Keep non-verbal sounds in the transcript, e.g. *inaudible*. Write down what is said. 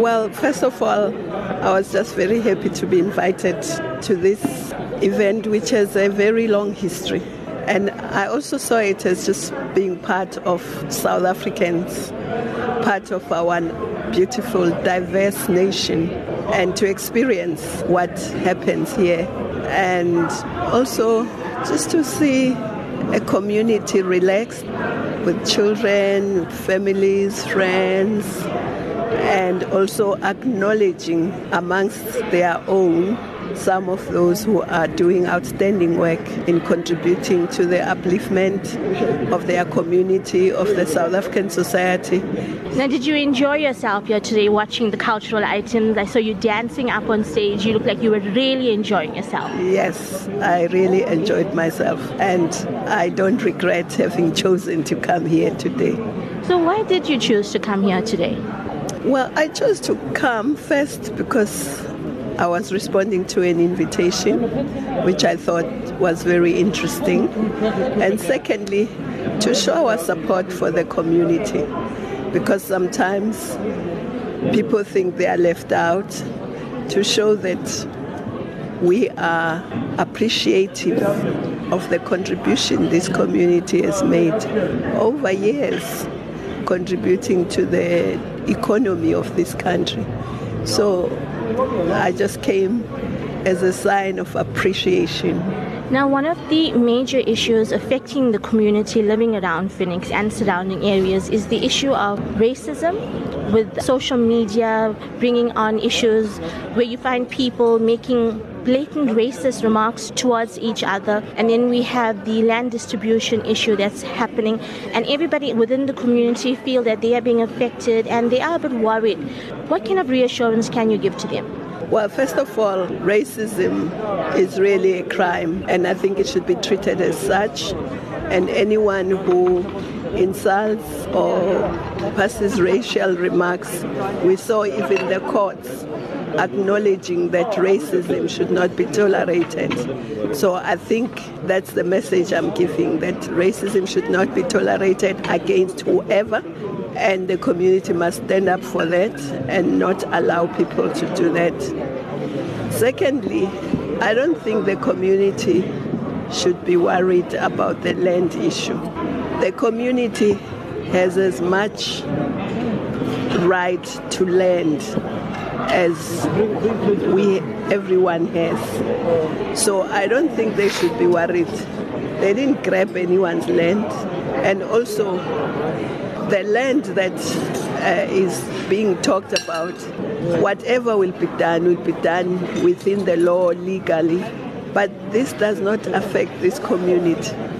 Well, first of all, I was just very happy to be invited to this event, which has a very long history. And I also saw it as just being part of South Africans, part of our beautiful, diverse nation, and to experience what happens here. And also just to see a community relaxed with children, families, friends, and also acknowledging amongst their own some of those who are doing outstanding work in contributing to the upliftment of their community, of the South African society. Now, did you enjoy yourself here today watching the cultural items? I saw you dancing up on stage. You look like you were really enjoying yourself. Yes, I really enjoyed myself, and I don't regret having *laughs* chosen to come here today. So, why did you choose to come here today? Well, I chose to come first because I was responding to an invitation, which I thought was very interesting. And secondly, to show our support for the community, because sometimes people think they are left out, to show that we are appreciative of the contribution this community has made over years, contributing to the economy of this country. So I just came as a sign of appreciation. Now, one of the major issues affecting the community living around Phoenix and surrounding areas is the issue of racism, with social media bringing on issues where you find people making blatant racist remarks towards each other. And then we have the land distribution issue that's happening, and everybody within the community feel that they are being affected and they are a bit worried. What kind of reassurance can you give to them? Well, first of all, racism is really a crime, and I think it should be treated as such. And anyone who insults or passes racial remarks, we saw even the courts acknowledging that racism should not be tolerated. So I think that's the message I'm giving that racism should not be tolerated against whoever, and the community must stand up for that and not allow people to do that. Secondly, I don't think the community should be worried about the land issue. The community has as much right to land as we everyone has. So I don't think they should be worried. They didn't grab anyone's land, and also the land that uh, is being talked about, whatever will be done will be done within the law legally. But this does not affect this community.